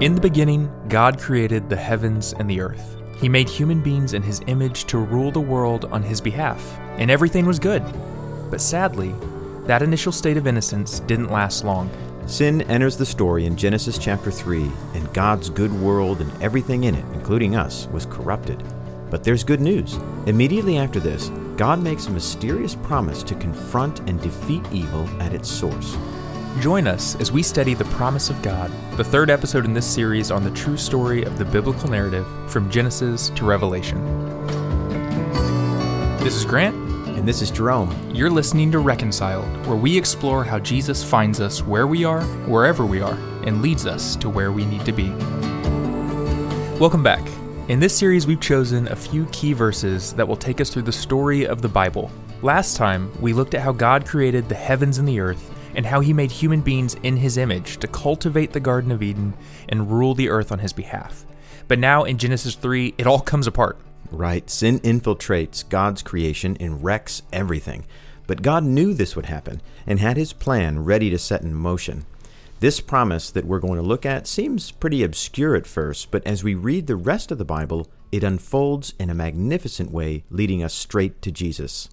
In the beginning, God created the heavens and the earth. He made human beings in his image to rule the world on his behalf, and everything was good. But sadly, that initial state of innocence didn't last long. Sin enters the story in Genesis chapter 3, and God's good world and everything in it, including us, was corrupted. But there's good news. Immediately after this, God makes a mysterious promise to confront and defeat evil at its source. Join us as we study the promise of God, the third episode in this series on the true story of the biblical narrative from Genesis to Revelation. This is Grant. And this is Jerome. You're listening to Reconciled, where we explore how Jesus finds us where we are, wherever we are, and leads us to where we need to be. Welcome back. In this series, we've chosen a few key verses that will take us through the story of the Bible. Last time, we looked at how God created the heavens and the earth, and how he made human beings in his image to cultivate the Garden of Eden and rule the earth on his behalf. But now in Genesis 3, it all comes apart. Right. Sin infiltrates God's creation and wrecks everything. But God knew this would happen and had his plan ready to set in motion. This promise that we're going to look at seems pretty obscure at first, but as we read the rest of the Bible, it unfolds in a magnificent way, leading us straight to Jesus.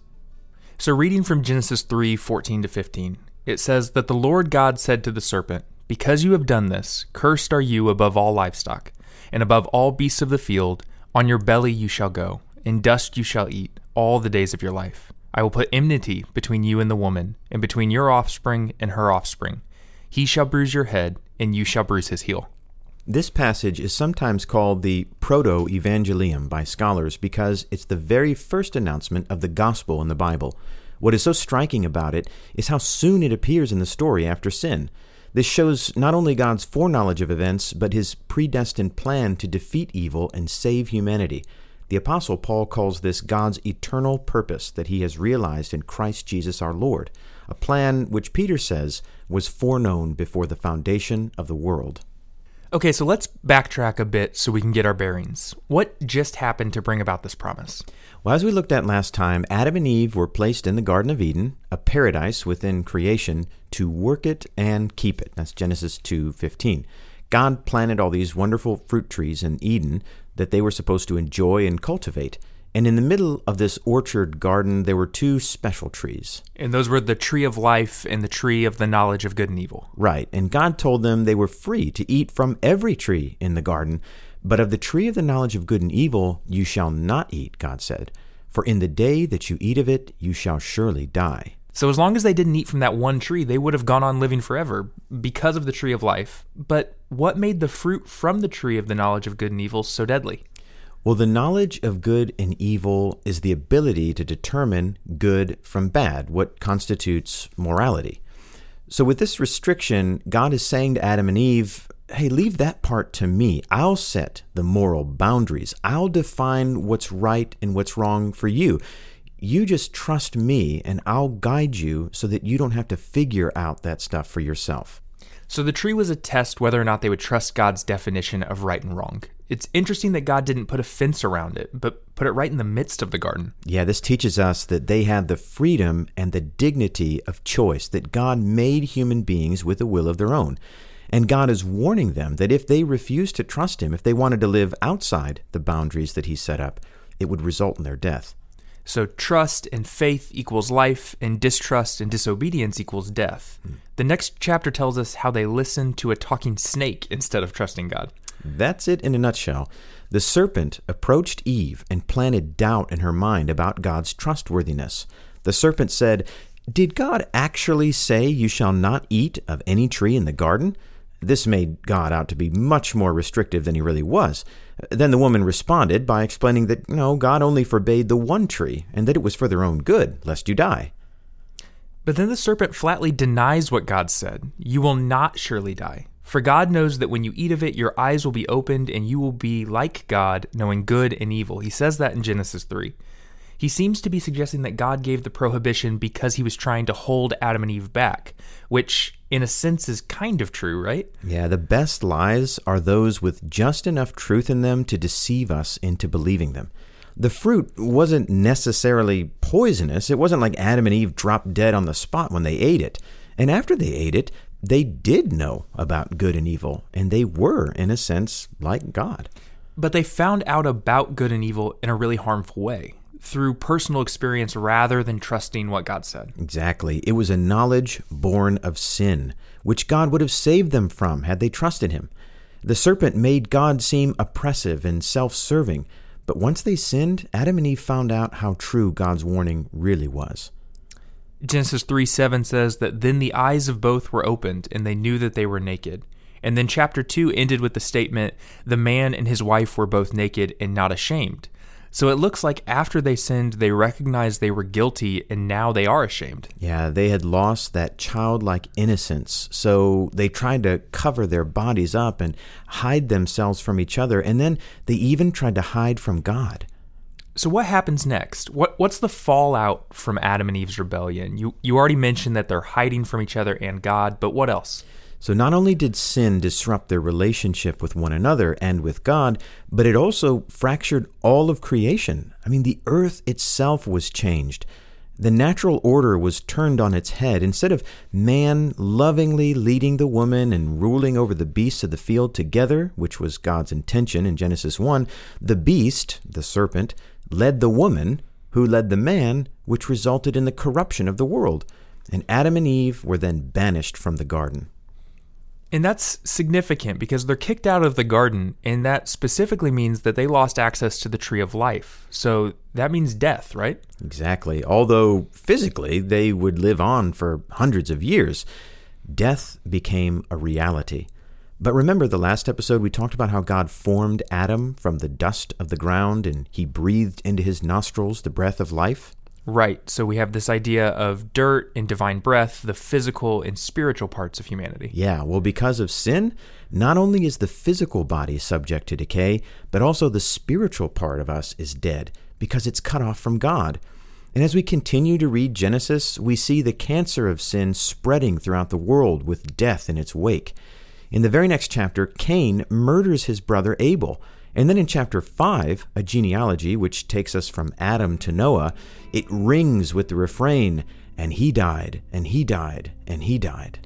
So, reading from Genesis 3 14 to 15, it says that the Lord God said to the serpent, Because you have done this, cursed are you above all livestock, and above all beasts of the field. On your belly you shall go, in dust you shall eat all the days of your life. I will put enmity between you and the woman, and between your offspring and her offspring. He shall bruise your head, and you shall bruise his heel. This passage is sometimes called the Proto Evangelium by scholars because it's the very first announcement of the gospel in the Bible. What is so striking about it is how soon it appears in the story after sin. This shows not only God's foreknowledge of events, but his predestined plan to defeat evil and save humanity. The Apostle Paul calls this God's eternal purpose that he has realized in Christ Jesus our Lord, a plan which Peter says was foreknown before the foundation of the world. Okay, so let's backtrack a bit so we can get our bearings. What just happened to bring about this promise? Well, as we looked at last time, Adam and Eve were placed in the Garden of Eden, a paradise within creation, to work it and keep it. That's Genesis 2:15. God planted all these wonderful fruit trees in Eden that they were supposed to enjoy and cultivate. And in the middle of this orchard garden, there were two special trees. And those were the tree of life and the tree of the knowledge of good and evil. Right. And God told them they were free to eat from every tree in the garden. But of the tree of the knowledge of good and evil you shall not eat, God said. For in the day that you eat of it, you shall surely die. So, as long as they didn't eat from that one tree, they would have gone on living forever because of the tree of life. But what made the fruit from the tree of the knowledge of good and evil so deadly? Well, the knowledge of good and evil is the ability to determine good from bad, what constitutes morality. So, with this restriction, God is saying to Adam and Eve, hey, leave that part to me. I'll set the moral boundaries, I'll define what's right and what's wrong for you. You just trust me, and I'll guide you so that you don't have to figure out that stuff for yourself. So the tree was a test whether or not they would trust God's definition of right and wrong. It's interesting that God didn't put a fence around it, but put it right in the midst of the garden. Yeah, this teaches us that they have the freedom and the dignity of choice, that God made human beings with a will of their own. And God is warning them that if they refused to trust Him, if they wanted to live outside the boundaries that He set up, it would result in their death. So trust and faith equals life, and distrust and disobedience equals death. Mm. The next chapter tells us how they listened to a talking snake instead of trusting God. That's it in a nutshell. The serpent approached Eve and planted doubt in her mind about God's trustworthiness. The serpent said, Did God actually say you shall not eat of any tree in the garden? This made God out to be much more restrictive than he really was. Then the woman responded by explaining that, no, God only forbade the one tree, and that it was for their own good, lest you die. But then the serpent flatly denies what God said You will not surely die. For God knows that when you eat of it, your eyes will be opened, and you will be like God, knowing good and evil. He says that in Genesis 3. He seems to be suggesting that God gave the prohibition because he was trying to hold Adam and Eve back, which in a sense is kind of true, right? Yeah, the best lies are those with just enough truth in them to deceive us into believing them. The fruit wasn't necessarily poisonous. It wasn't like Adam and Eve dropped dead on the spot when they ate it. And after they ate it, they did know about good and evil, and they were, in a sense, like God. But they found out about good and evil in a really harmful way through personal experience rather than trusting what God said. Exactly. It was a knowledge born of sin, which God would have saved them from had they trusted Him. The serpent made God seem oppressive and self serving, but once they sinned, Adam and Eve found out how true God's warning really was. Genesis 3 7 says that then the eyes of both were opened, and they knew that they were naked. And then chapter 2 ended with the statement, The man and his wife were both naked and not ashamed. So it looks like after they sinned, they recognized they were guilty and now they are ashamed. Yeah, they had lost that childlike innocence. So they tried to cover their bodies up and hide themselves from each other. And then they even tried to hide from God. So what happens next? What what's the fallout from Adam and Eve's rebellion? You you already mentioned that they're hiding from each other and God, but what else? So not only did sin disrupt their relationship with one another and with God, but it also fractured all of creation. I mean, the earth itself was changed. The natural order was turned on its head. Instead of man lovingly leading the woman and ruling over the beasts of the field together, which was God's intention in Genesis 1, the beast, the serpent, led the woman, who led the man, which resulted in the corruption of the world. And Adam and Eve were then banished from the garden. And that's significant because they're kicked out of the garden, and that specifically means that they lost access to the tree of life. So that means death, right? Exactly. Although physically they would live on for hundreds of years, death became a reality. But remember the last episode we talked about how God formed Adam from the dust of the ground and he breathed into his nostrils the breath of life? Right. So we have this idea of dirt and divine breath, the physical and spiritual parts of humanity. Yeah, well, because of sin, not only is the physical body subject to decay, but also the spiritual part of us is dead because it's cut off from God. And as we continue to read Genesis, we see the cancer of sin spreading throughout the world with death in its wake. In the very next chapter, Cain murders his brother Abel. And then in chapter 5, a genealogy which takes us from Adam to Noah, it rings with the refrain, and he died, and he died, and he died.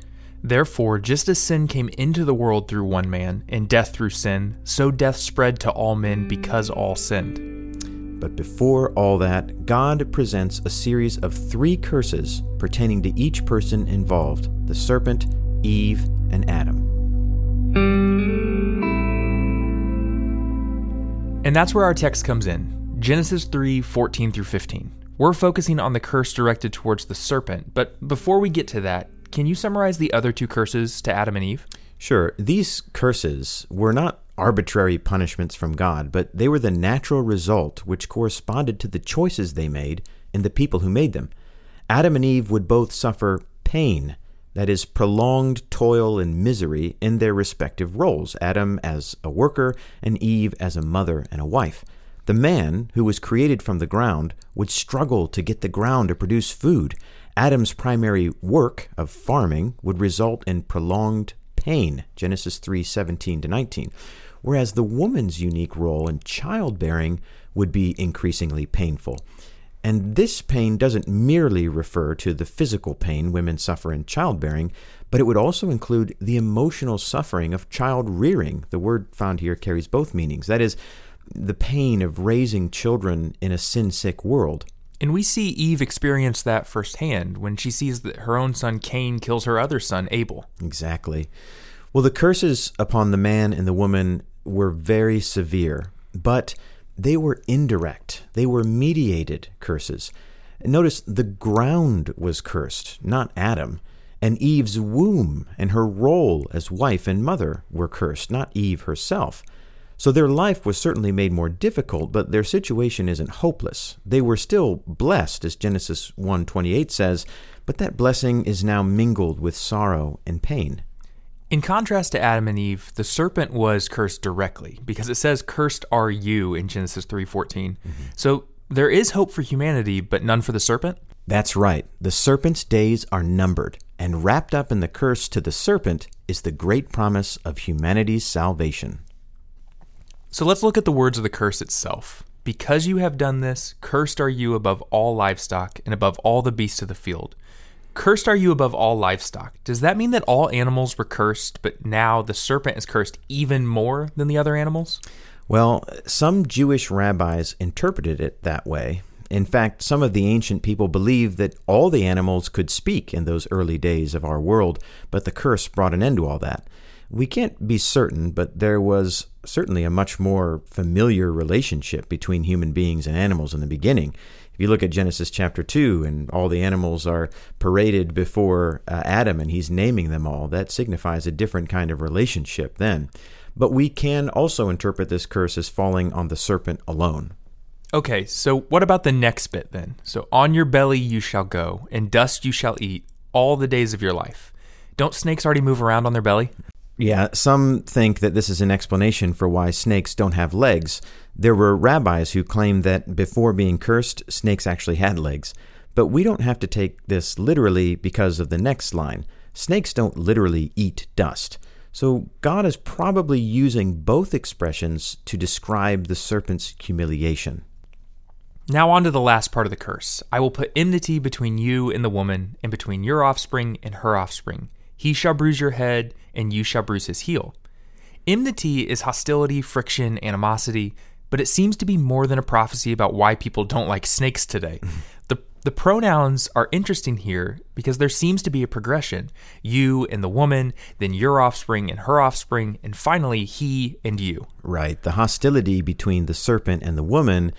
Therefore, just as sin came into the world through one man, and death through sin, so death spread to all men because all sinned. But before all that, God presents a series of three curses pertaining to each person involved the serpent, Eve, and Adam. And that's where our text comes in Genesis 3 14 through 15. We're focusing on the curse directed towards the serpent, but before we get to that, can you summarize the other two curses to Adam and Eve? Sure. These curses were not arbitrary punishments from God, but they were the natural result which corresponded to the choices they made and the people who made them. Adam and Eve would both suffer pain, that is, prolonged toil and misery in their respective roles Adam as a worker, and Eve as a mother and a wife. The man, who was created from the ground, would struggle to get the ground to produce food. Adam's primary work of farming would result in prolonged pain, Genesis 3:17 to 19, whereas the woman's unique role in childbearing would be increasingly painful. And this pain doesn't merely refer to the physical pain women suffer in childbearing, but it would also include the emotional suffering of child rearing. The word found here carries both meanings. That is, the pain of raising children in a sin sick world. And we see Eve experience that firsthand when she sees that her own son Cain kills her other son Abel. Exactly. Well, the curses upon the man and the woman were very severe, but they were indirect, they were mediated curses. Notice the ground was cursed, not Adam. And Eve's womb and her role as wife and mother were cursed, not Eve herself. So their life was certainly made more difficult, but their situation isn't hopeless. They were still blessed, as Genesis 1:28 says, but that blessing is now mingled with sorrow and pain. In contrast to Adam and Eve, the serpent was cursed directly because it says cursed are you in Genesis 3:14. Mm-hmm. So there is hope for humanity, but none for the serpent? That's right. The serpent's days are numbered, and wrapped up in the curse to the serpent is the great promise of humanity's salvation. So let's look at the words of the curse itself. Because you have done this, cursed are you above all livestock and above all the beasts of the field. cursed are you above all livestock. Does that mean that all animals were cursed, but now the serpent is cursed even more than the other animals? Well, some Jewish rabbis interpreted it that way. In fact, some of the ancient people believed that all the animals could speak in those early days of our world, but the curse brought an end to all that. We can't be certain, but there was certainly a much more familiar relationship between human beings and animals in the beginning. If you look at Genesis chapter 2 and all the animals are paraded before uh, Adam and he's naming them all, that signifies a different kind of relationship then. But we can also interpret this curse as falling on the serpent alone. Okay, so what about the next bit then? So, on your belly you shall go, and dust you shall eat all the days of your life. Don't snakes already move around on their belly? Yeah, some think that this is an explanation for why snakes don't have legs. There were rabbis who claimed that before being cursed, snakes actually had legs. But we don't have to take this literally because of the next line. Snakes don't literally eat dust. So God is probably using both expressions to describe the serpent's humiliation. Now, on to the last part of the curse. I will put enmity between you and the woman, and between your offspring and her offspring. He shall bruise your head, and you shall bruise his heel. Enmity is hostility, friction, animosity, but it seems to be more than a prophecy about why people don't like snakes today. the, the pronouns are interesting here because there seems to be a progression you and the woman, then your offspring and her offspring, and finally he and you. Right. The hostility between the serpent and the woman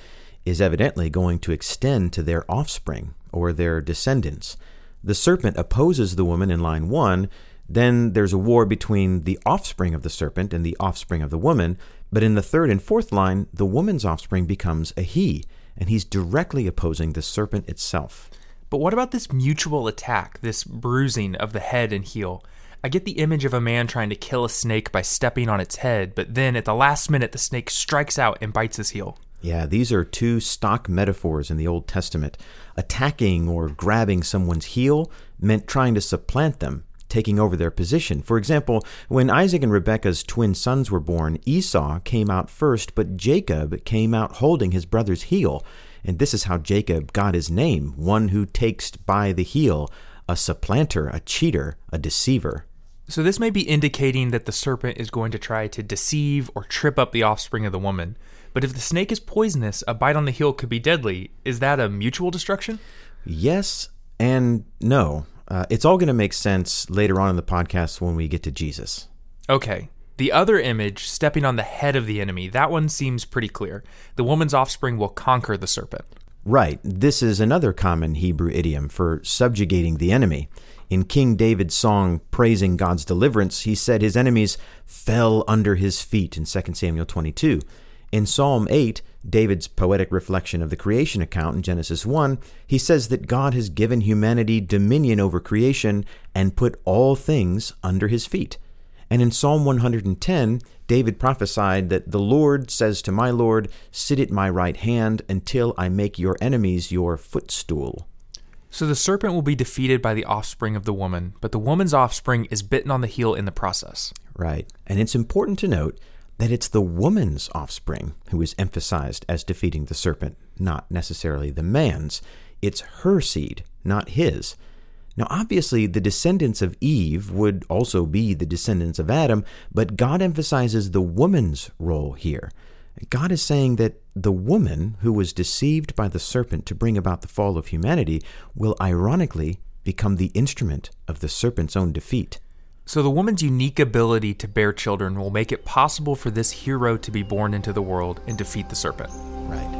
is evidently going to extend to their offspring or their descendants. The serpent opposes the woman in line 1, then there's a war between the offspring of the serpent and the offspring of the woman, but in the third and fourth line, the woman's offspring becomes a he, and he's directly opposing the serpent itself. But what about this mutual attack, this bruising of the head and heel? I get the image of a man trying to kill a snake by stepping on its head, but then at the last minute, the snake strikes out and bites his heel. Yeah, these are two stock metaphors in the Old Testament. Attacking or grabbing someone's heel meant trying to supplant them, taking over their position. For example, when Isaac and Rebekah's twin sons were born, Esau came out first, but Jacob came out holding his brother's heel. And this is how Jacob got his name one who takes by the heel, a supplanter, a cheater, a deceiver. So, this may be indicating that the serpent is going to try to deceive or trip up the offspring of the woman. But if the snake is poisonous, a bite on the heel could be deadly. Is that a mutual destruction? Yes and no. Uh, it's all going to make sense later on in the podcast when we get to Jesus. Okay. The other image, stepping on the head of the enemy, that one seems pretty clear. The woman's offspring will conquer the serpent. Right. This is another common Hebrew idiom for subjugating the enemy. In King David's song praising God's deliverance, he said his enemies fell under his feet in 2 Samuel 22. In Psalm 8, David's poetic reflection of the creation account in Genesis 1, he says that God has given humanity dominion over creation and put all things under his feet. And in Psalm 110, David prophesied that the Lord says to my Lord, Sit at my right hand until I make your enemies your footstool. So the serpent will be defeated by the offspring of the woman, but the woman's offspring is bitten on the heel in the process. Right. And it's important to note that it's the woman's offspring who is emphasized as defeating the serpent, not necessarily the man's. It's her seed, not his. Now, obviously, the descendants of Eve would also be the descendants of Adam, but God emphasizes the woman's role here. God is saying that the woman who was deceived by the serpent to bring about the fall of humanity will ironically become the instrument of the serpent's own defeat. So, the woman's unique ability to bear children will make it possible for this hero to be born into the world and defeat the serpent. Right.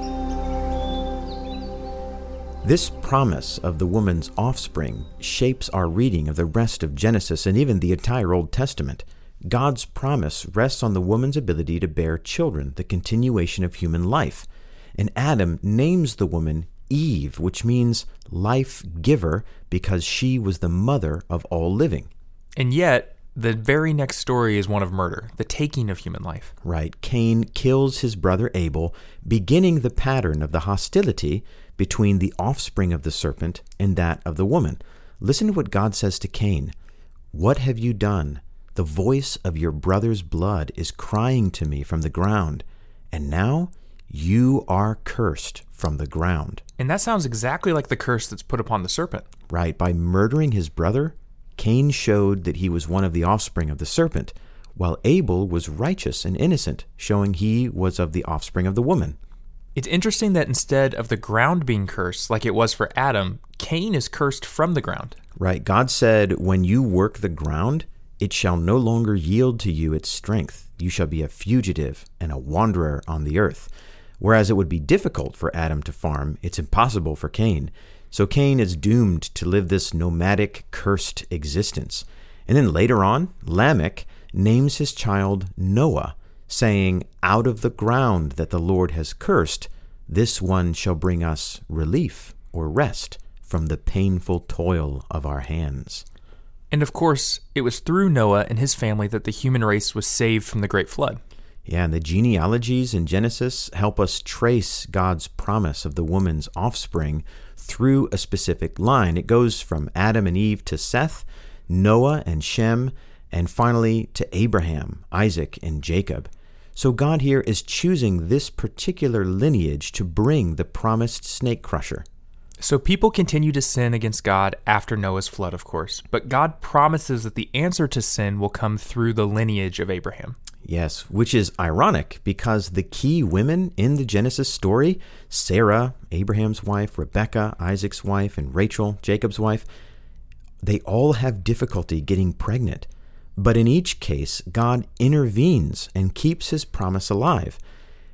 This promise of the woman's offspring shapes our reading of the rest of Genesis and even the entire Old Testament. God's promise rests on the woman's ability to bear children, the continuation of human life. And Adam names the woman Eve, which means life giver, because she was the mother of all living. And yet, the very next story is one of murder, the taking of human life. Right. Cain kills his brother Abel, beginning the pattern of the hostility between the offspring of the serpent and that of the woman. Listen to what God says to Cain What have you done? The voice of your brother's blood is crying to me from the ground, and now you are cursed from the ground. And that sounds exactly like the curse that's put upon the serpent. Right, by murdering his brother, Cain showed that he was one of the offspring of the serpent, while Abel was righteous and innocent, showing he was of the offspring of the woman. It's interesting that instead of the ground being cursed, like it was for Adam, Cain is cursed from the ground. Right. God said, When you work the ground, it shall no longer yield to you its strength. You shall be a fugitive and a wanderer on the earth. Whereas it would be difficult for Adam to farm, it's impossible for Cain. So Cain is doomed to live this nomadic, cursed existence. And then later on, Lamech names his child Noah saying, Out of the ground that the Lord has cursed, this one shall bring us relief or rest from the painful toil of our hands. And of course, it was through Noah and his family that the human race was saved from the great flood. Yeah, and the genealogies in Genesis help us trace God's promise of the woman's offspring through a specific line. It goes from Adam and Eve to Seth, Noah and Shem, and finally to Abraham, Isaac, and Jacob. So God here is choosing this particular lineage to bring the promised snake crusher. So people continue to sin against God after Noah's flood, of course, but God promises that the answer to sin will come through the lineage of Abraham. Yes, which is ironic because the key women in the Genesis story, Sarah, Abraham's wife, Rebecca, Isaac's wife, and Rachel, Jacob's wife, they all have difficulty getting pregnant. But in each case, God intervenes and keeps his promise alive.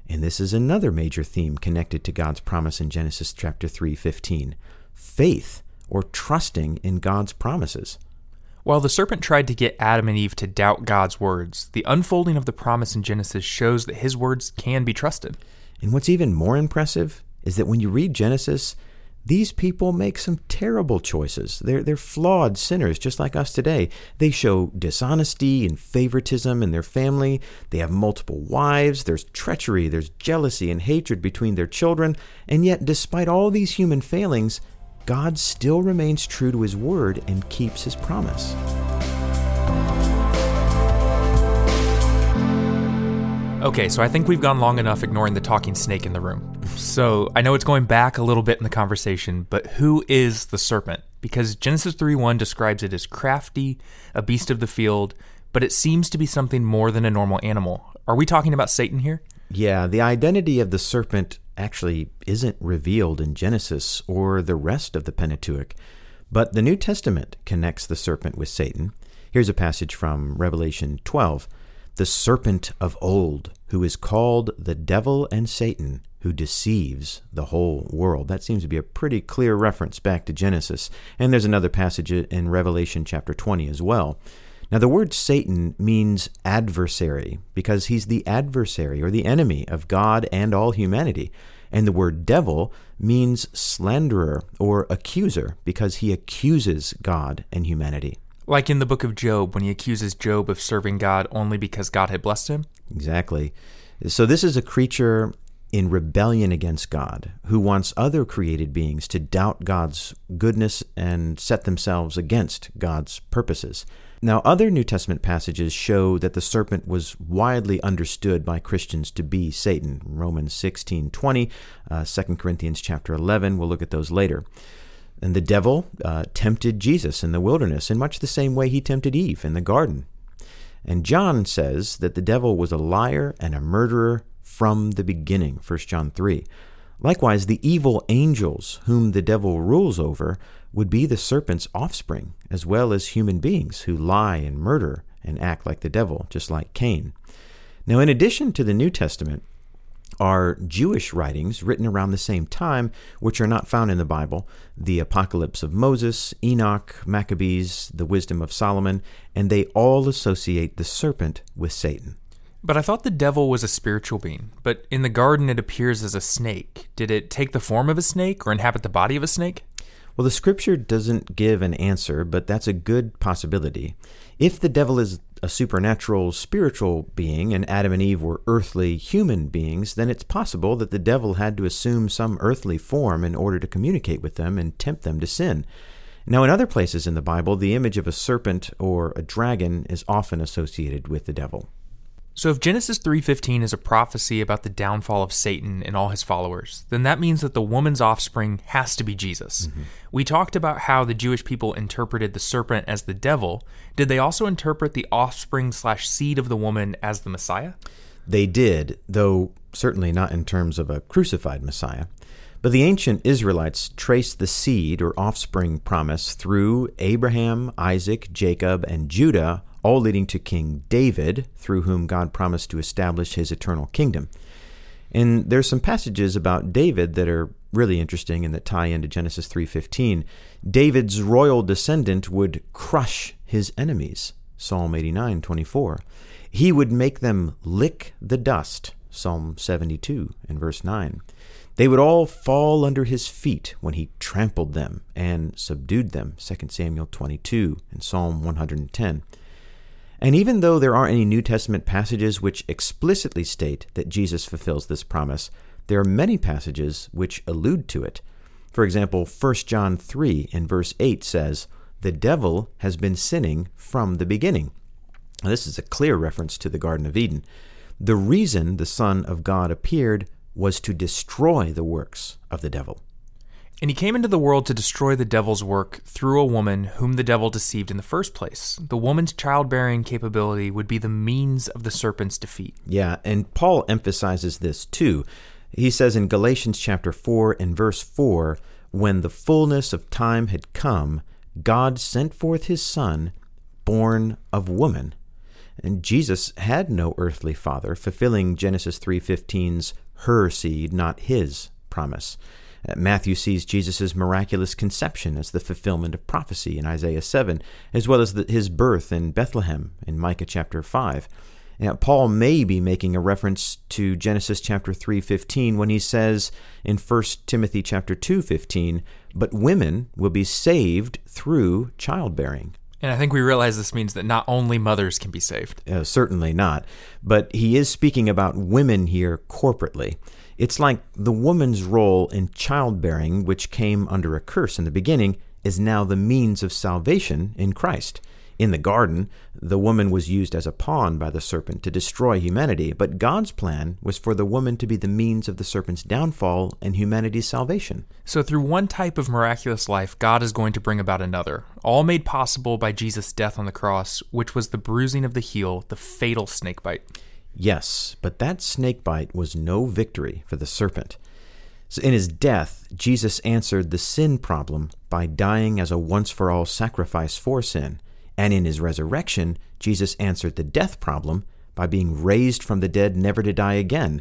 And this is another major theme connected to God's promise in Genesis chapter 3:15. Faith or trusting in God's promises. While the serpent tried to get Adam and Eve to doubt God's words, the unfolding of the promise in Genesis shows that his words can be trusted. And what's even more impressive is that when you read Genesis, these people make some terrible choices. They're, they're flawed sinners, just like us today. They show dishonesty and favoritism in their family. They have multiple wives. There's treachery, there's jealousy and hatred between their children. And yet, despite all these human failings, God still remains true to his word and keeps his promise. Okay, so I think we've gone long enough ignoring the talking snake in the room. So I know it's going back a little bit in the conversation, but who is the serpent? Because Genesis 3 1 describes it as crafty, a beast of the field, but it seems to be something more than a normal animal. Are we talking about Satan here? Yeah, the identity of the serpent actually isn't revealed in Genesis or the rest of the Pentateuch, but the New Testament connects the serpent with Satan. Here's a passage from Revelation 12 the serpent of old, who is called the devil and Satan, who deceives the whole world. That seems to be a pretty clear reference back to Genesis. And there's another passage in Revelation chapter 20 as well. Now, the word Satan means adversary because he's the adversary or the enemy of God and all humanity. And the word devil means slanderer or accuser because he accuses God and humanity. Like in the book of Job, when he accuses Job of serving God only because God had blessed him? Exactly. So, this is a creature in rebellion against God who wants other created beings to doubt God's goodness and set themselves against God's purposes. Now, other New Testament passages show that the serpent was widely understood by Christians to be Satan. Romans 16 20, uh, 2 Corinthians chapter 11, we'll look at those later. And the devil uh, tempted Jesus in the wilderness in much the same way he tempted Eve in the garden. And John says that the devil was a liar and a murderer from the beginning, 1 John 3. Likewise, the evil angels whom the devil rules over would be the serpent's offspring, as well as human beings who lie and murder and act like the devil, just like Cain. Now, in addition to the New Testament, are Jewish writings written around the same time, which are not found in the Bible the Apocalypse of Moses, Enoch, Maccabees, the Wisdom of Solomon, and they all associate the serpent with Satan. But I thought the devil was a spiritual being, but in the garden it appears as a snake. Did it take the form of a snake or inhabit the body of a snake? Well, the scripture doesn't give an answer, but that's a good possibility. If the devil is a supernatural spiritual being and Adam and Eve were earthly human beings, then it's possible that the devil had to assume some earthly form in order to communicate with them and tempt them to sin. Now, in other places in the Bible, the image of a serpent or a dragon is often associated with the devil. So if Genesis 3:15 is a prophecy about the downfall of Satan and all his followers, then that means that the woman's offspring has to be Jesus. Mm-hmm. We talked about how the Jewish people interpreted the serpent as the devil. Did they also interpret the offspring slash seed of the woman as the Messiah? They did, though certainly not in terms of a crucified Messiah. But the ancient Israelites traced the seed or offspring promise through Abraham, Isaac, Jacob, and Judah all leading to King David, through whom God promised to establish his eternal kingdom. And there's some passages about David that are really interesting and that tie into Genesis 3:15. David's royal descendant would crush his enemies. Psalm 89:24. He would make them lick the dust. Psalm 72 and verse 9. They would all fall under his feet when he trampled them and subdued them. 2 Samuel 22 and Psalm 110. And even though there aren't any New Testament passages which explicitly state that Jesus fulfills this promise, there are many passages which allude to it. For example, 1 John 3 in verse 8 says, The devil has been sinning from the beginning. Now, this is a clear reference to the Garden of Eden. The reason the Son of God appeared was to destroy the works of the devil. And he came into the world to destroy the devil's work through a woman whom the devil deceived in the first place. The woman's childbearing capability would be the means of the serpent's defeat. Yeah, and Paul emphasizes this too. He says in Galatians chapter 4 and verse 4 when the fullness of time had come, God sent forth his Son, born of woman. And Jesus had no earthly father, fulfilling Genesis 3:15's her seed, not his promise. Matthew sees Jesus' miraculous conception as the fulfillment of prophecy in Isaiah 7, as well as the, his birth in Bethlehem in Micah chapter 5. Now, Paul may be making a reference to Genesis chapter 3:15 when he says in 1 Timothy chapter 2:15, "But women will be saved through childbearing." And I think we realize this means that not only mothers can be saved. Uh, certainly not. But he is speaking about women here corporately. It's like the woman's role in childbearing, which came under a curse in the beginning, is now the means of salvation in Christ. In the garden, the woman was used as a pawn by the serpent to destroy humanity, but God's plan was for the woman to be the means of the serpent's downfall and humanity's salvation. So, through one type of miraculous life, God is going to bring about another, all made possible by Jesus' death on the cross, which was the bruising of the heel, the fatal snakebite. Yes, but that snake bite was no victory for the serpent. So in his death, Jesus answered the sin problem by dying as a once for all sacrifice for sin. And in his resurrection, Jesus answered the death problem by being raised from the dead never to die again.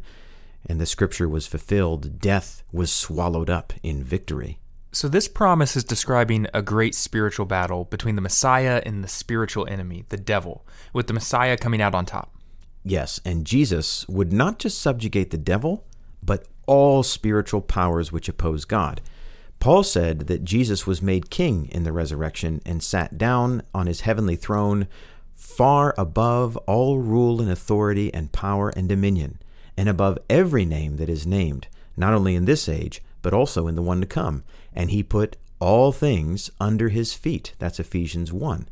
And the scripture was fulfilled death was swallowed up in victory. So, this promise is describing a great spiritual battle between the Messiah and the spiritual enemy, the devil, with the Messiah coming out on top. Yes, and Jesus would not just subjugate the devil, but all spiritual powers which oppose God. Paul said that Jesus was made king in the resurrection and sat down on his heavenly throne far above all rule and authority and power and dominion, and above every name that is named, not only in this age, but also in the one to come. And he put all things under his feet. That's Ephesians 1.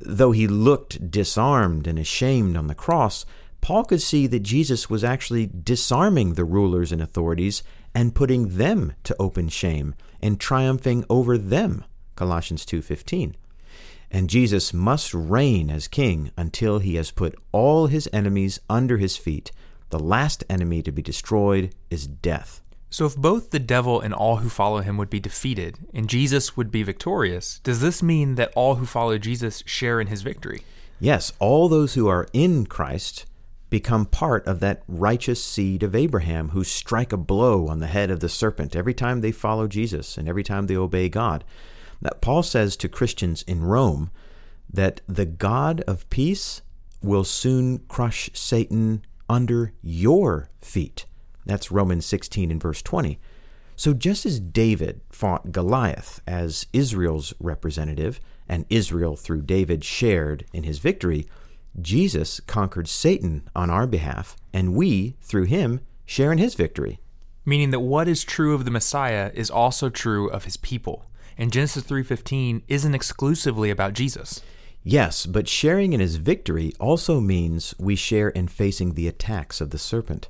Though he looked disarmed and ashamed on the cross, Paul could see that Jesus was actually disarming the rulers and authorities and putting them to open shame and triumphing over them. Colossians 2:15. And Jesus must reign as king until he has put all his enemies under his feet. The last enemy to be destroyed is death. So, if both the devil and all who follow him would be defeated, and Jesus would be victorious, does this mean that all who follow Jesus share in his victory? Yes, all those who are in Christ become part of that righteous seed of Abraham who strike a blow on the head of the serpent every time they follow Jesus and every time they obey God. That Paul says to Christians in Rome that the God of peace will soon crush Satan under your feet. That's Romans 16 and verse 20. So just as David fought Goliath as Israel's representative, and Israel through David shared in his victory, Jesus conquered Satan on our behalf, and we, through him, share in his victory. Meaning that what is true of the Messiah is also true of his people. And Genesis 3:15 isn't exclusively about Jesus. Yes, but sharing in his victory also means we share in facing the attacks of the serpent.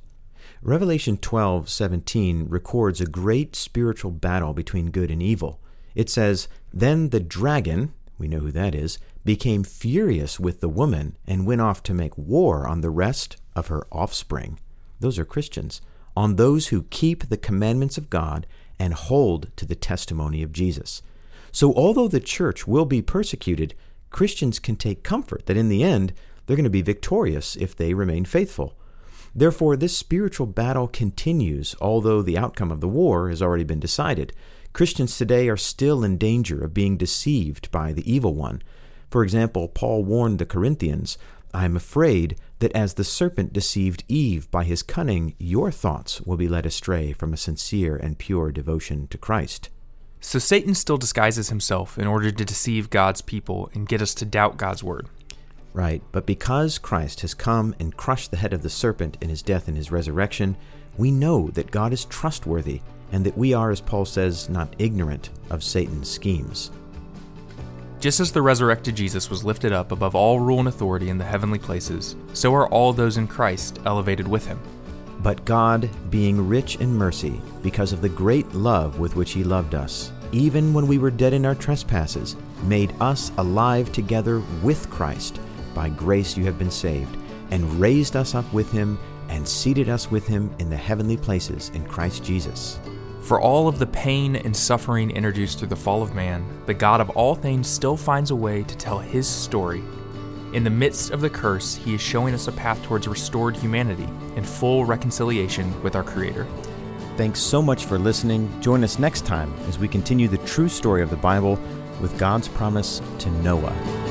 Revelation 12:17 records a great spiritual battle between good and evil. It says, "Then the dragon, we know who that is, became furious with the woman and went off to make war on the rest of her offspring." Those are Christians, on those who keep the commandments of God and hold to the testimony of Jesus. So although the church will be persecuted, Christians can take comfort that in the end they're going to be victorious if they remain faithful. Therefore, this spiritual battle continues, although the outcome of the war has already been decided. Christians today are still in danger of being deceived by the evil one. For example, Paul warned the Corinthians, I am afraid that as the serpent deceived Eve by his cunning, your thoughts will be led astray from a sincere and pure devotion to Christ. So Satan still disguises himself in order to deceive God's people and get us to doubt God's word. Right, but because Christ has come and crushed the head of the serpent in his death and his resurrection, we know that God is trustworthy and that we are, as Paul says, not ignorant of Satan's schemes. Just as the resurrected Jesus was lifted up above all rule and authority in the heavenly places, so are all those in Christ elevated with him. But God, being rich in mercy, because of the great love with which He loved us, even when we were dead in our trespasses, made us alive together with Christ. By grace you have been saved, and raised us up with Him, and seated us with Him in the heavenly places in Christ Jesus. For all of the pain and suffering introduced through the fall of man, the God of all things still finds a way to tell His story in the midst of the curse, he is showing us a path towards restored humanity and full reconciliation with our Creator. Thanks so much for listening. Join us next time as we continue the true story of the Bible with God's promise to Noah.